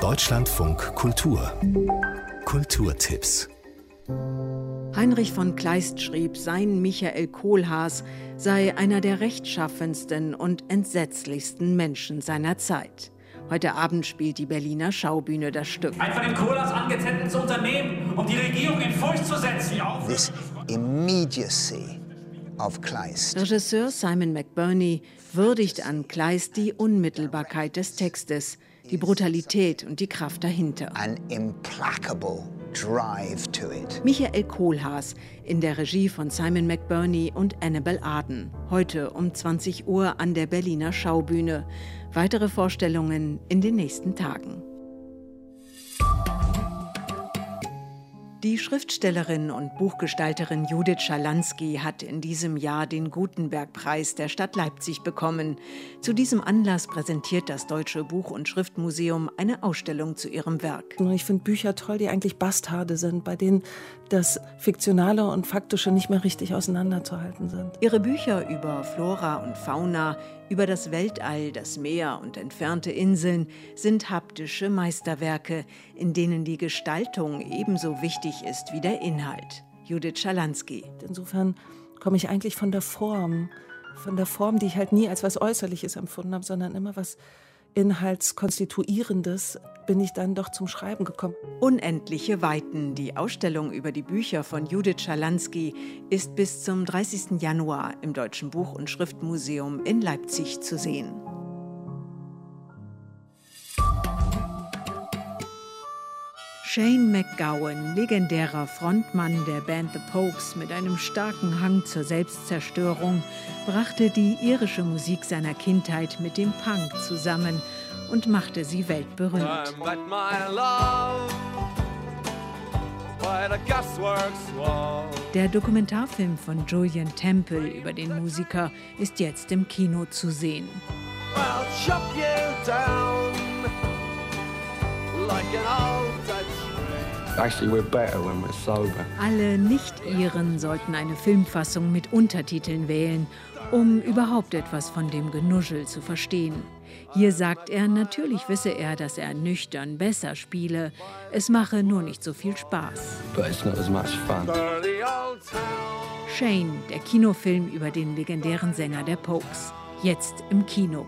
Deutschlandfunk Kultur Kulturtipps Heinrich von Kleist schrieb, sein Michael Kohlhaas sei einer der rechtschaffensten und entsetzlichsten Menschen seiner Zeit. Heute Abend spielt die Berliner Schaubühne das Stück. Ein von den Kohlhaas angezetteltes Unternehmen, um die Regierung in Furcht zu setzen. This immediacy of Kleist. Regisseur Simon McBurney würdigt an Kleist die Unmittelbarkeit des Textes, die Brutalität und die Kraft dahinter. An implacable drive to it. Michael Kohlhaas in der Regie von Simon McBurney und Annabel Arden. Heute um 20 Uhr an der Berliner Schaubühne. Weitere Vorstellungen in den nächsten Tagen. Die Schriftstellerin und Buchgestalterin Judith Schalansky hat in diesem Jahr den Gutenberg-Preis der Stadt Leipzig bekommen. Zu diesem Anlass präsentiert das Deutsche Buch- und Schriftmuseum eine Ausstellung zu ihrem Werk. Ich finde Bücher toll, die eigentlich Bastarde sind, bei denen das Fiktionale und Faktische nicht mehr richtig auseinanderzuhalten sind. Ihre Bücher über Flora und Fauna, über das Weltall, das Meer und entfernte Inseln sind haptische Meisterwerke, in denen die Gestaltung ebenso wichtig ist wie der Inhalt. Judith Schalansky. Insofern komme ich eigentlich von der Form, von der Form, die ich halt nie als was Äußerliches empfunden habe, sondern immer was Inhaltskonstituierendes bin ich dann doch zum Schreiben gekommen. Unendliche Weiten. Die Ausstellung über die Bücher von Judith Schalansky ist bis zum 30. Januar im Deutschen Buch- und Schriftmuseum in Leipzig zu sehen. Shane McGowan, legendärer Frontmann der Band The Pokes mit einem starken Hang zur Selbstzerstörung, brachte die irische Musik seiner Kindheit mit dem Punk zusammen und machte sie weltberühmt. Der Dokumentarfilm von Julian Temple über den Musiker ist jetzt im Kino zu sehen. Alle Nicht-Iren sollten eine Filmfassung mit Untertiteln wählen, um überhaupt etwas von dem Genuschel zu verstehen. Hier sagt er, natürlich wisse er, dass er nüchtern besser spiele. Es mache nur nicht so viel Spaß. Shane, der Kinofilm über den legendären Sänger der Pokes. Jetzt im Kino.